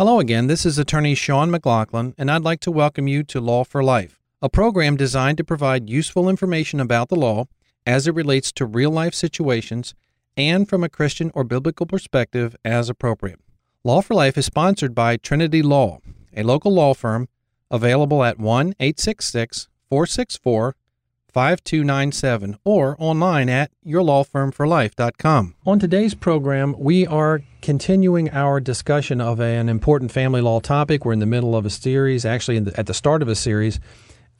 Hello again. This is attorney Sean McLaughlin, and I'd like to welcome you to Law for Life, a program designed to provide useful information about the law as it relates to real life situations and from a Christian or biblical perspective as appropriate. Law for Life is sponsored by Trinity Law, a local law firm available at 1 866 464 5297 or online at yourlawfirmforlife.com. On today's program, we are continuing our discussion of an important family law topic. We're in the middle of a series, actually the, at the start of a series.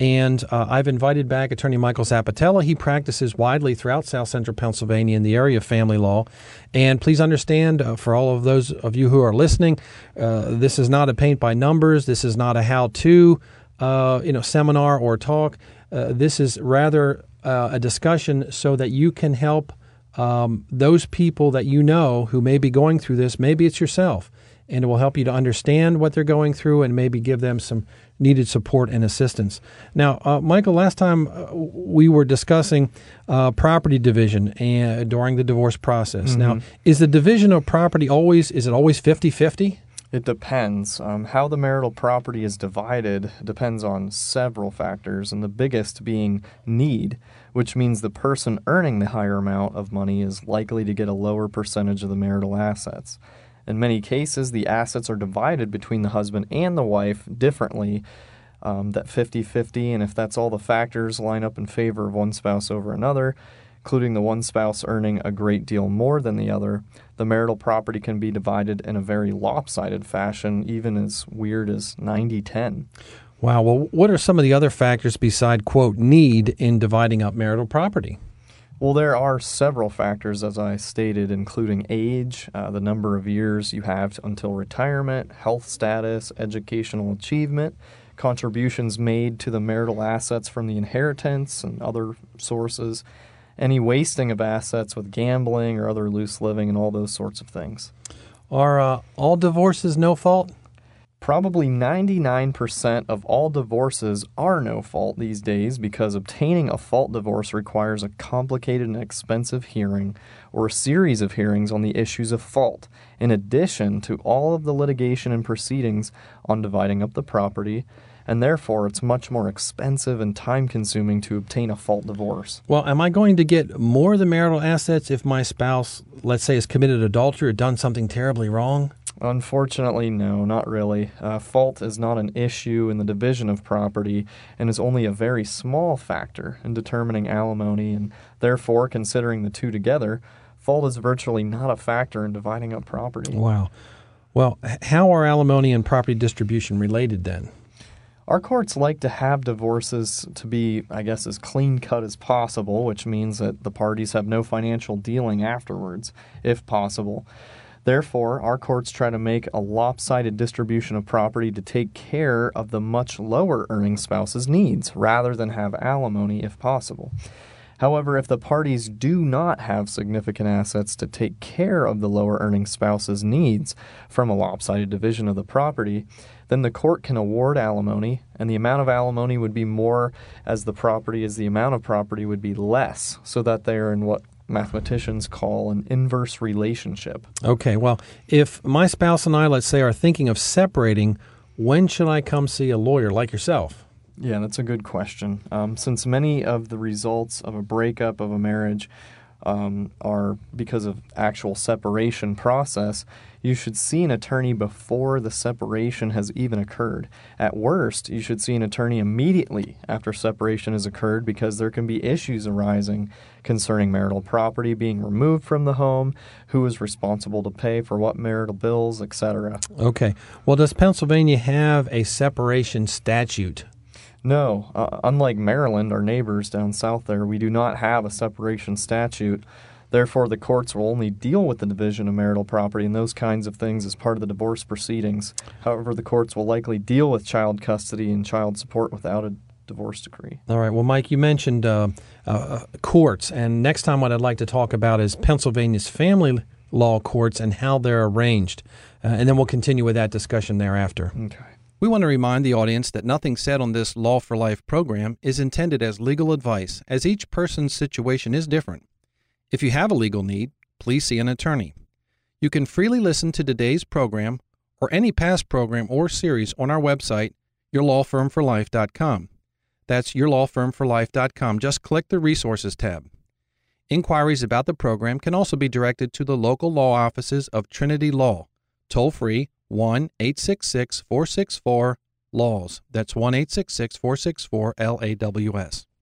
And uh, I've invited back attorney Michael Zapatella. He practices widely throughout South Central Pennsylvania in the area of family law. And please understand, uh, for all of those of you who are listening, uh, this is not a paint by numbers. This is not a how-to, uh, you know, seminar or talk. Uh, this is rather uh, a discussion so that you can help um, those people that you know who may be going through this. Maybe it's yourself, and it will help you to understand what they're going through and maybe give them some needed support and assistance. Now, uh, Michael, last time uh, we were discussing uh, property division and during the divorce process. Mm-hmm. Now, is the division of property always is it always 50-50? It depends. Um, how the marital property is divided depends on several factors, and the biggest being need, which means the person earning the higher amount of money is likely to get a lower percentage of the marital assets. In many cases, the assets are divided between the husband and the wife differently, um, that 50 50, and if that's all the factors line up in favor of one spouse over another, including the one spouse earning a great deal more than the other, the marital property can be divided in a very lopsided fashion, even as weird as 90 10. Wow. Well, what are some of the other factors beside, quote, need in dividing up marital property? Well, there are several factors, as I stated, including age, uh, the number of years you have until retirement, health status, educational achievement, contributions made to the marital assets from the inheritance and other sources, any wasting of assets with gambling or other loose living and all those sorts of things. Are uh, all divorces no fault? Probably 99% of all divorces are no fault these days because obtaining a fault divorce requires a complicated and expensive hearing or a series of hearings on the issues of fault, in addition to all of the litigation and proceedings on dividing up the property, and therefore it's much more expensive and time consuming to obtain a fault divorce. Well, am I going to get more of the marital assets if my spouse, let's say, has committed adultery or done something terribly wrong? Unfortunately, no, not really. Uh, fault is not an issue in the division of property and is only a very small factor in determining alimony, and therefore, considering the two together, fault is virtually not a factor in dividing up property. Wow. Well, how are alimony and property distribution related then? Our courts like to have divorces to be, I guess, as clean cut as possible, which means that the parties have no financial dealing afterwards, if possible. Therefore, our courts try to make a lopsided distribution of property to take care of the much lower earning spouse's needs rather than have alimony if possible. However, if the parties do not have significant assets to take care of the lower earning spouse's needs from a lopsided division of the property, then the court can award alimony, and the amount of alimony would be more as the property as the amount of property would be less, so that they are in what mathematicians call an inverse relationship. Okay, well, if my spouse and I, let's say, are thinking of separating, when should I come see a lawyer like yourself? Yeah, that's a good question. Um, since many of the results of a breakup of a marriage um, are because of actual separation process, you should see an attorney before the separation has even occurred. At worst, you should see an attorney immediately after separation has occurred because there can be issues arising concerning marital property being removed from the home, who is responsible to pay for what marital bills, etc. Okay. Well, does Pennsylvania have a separation statute? No, uh, unlike Maryland, our neighbors down south there, we do not have a separation statute. Therefore, the courts will only deal with the division of marital property and those kinds of things as part of the divorce proceedings. However, the courts will likely deal with child custody and child support without a divorce decree. All right. Well, Mike, you mentioned uh, uh, courts, and next time, what I'd like to talk about is Pennsylvania's family law courts and how they're arranged. Uh, and then we'll continue with that discussion thereafter. Okay. We want to remind the audience that nothing said on this Law for Life program is intended as legal advice, as each person's situation is different. If you have a legal need, please see an attorney. You can freely listen to today's program or any past program or series on our website, yourlawfirmforlife.com. That's yourlawfirmforlife.com. Just click the Resources tab. Inquiries about the program can also be directed to the local law offices of Trinity Law, toll free 1 866 464 LAWS. That's 1 866 464 LAWS.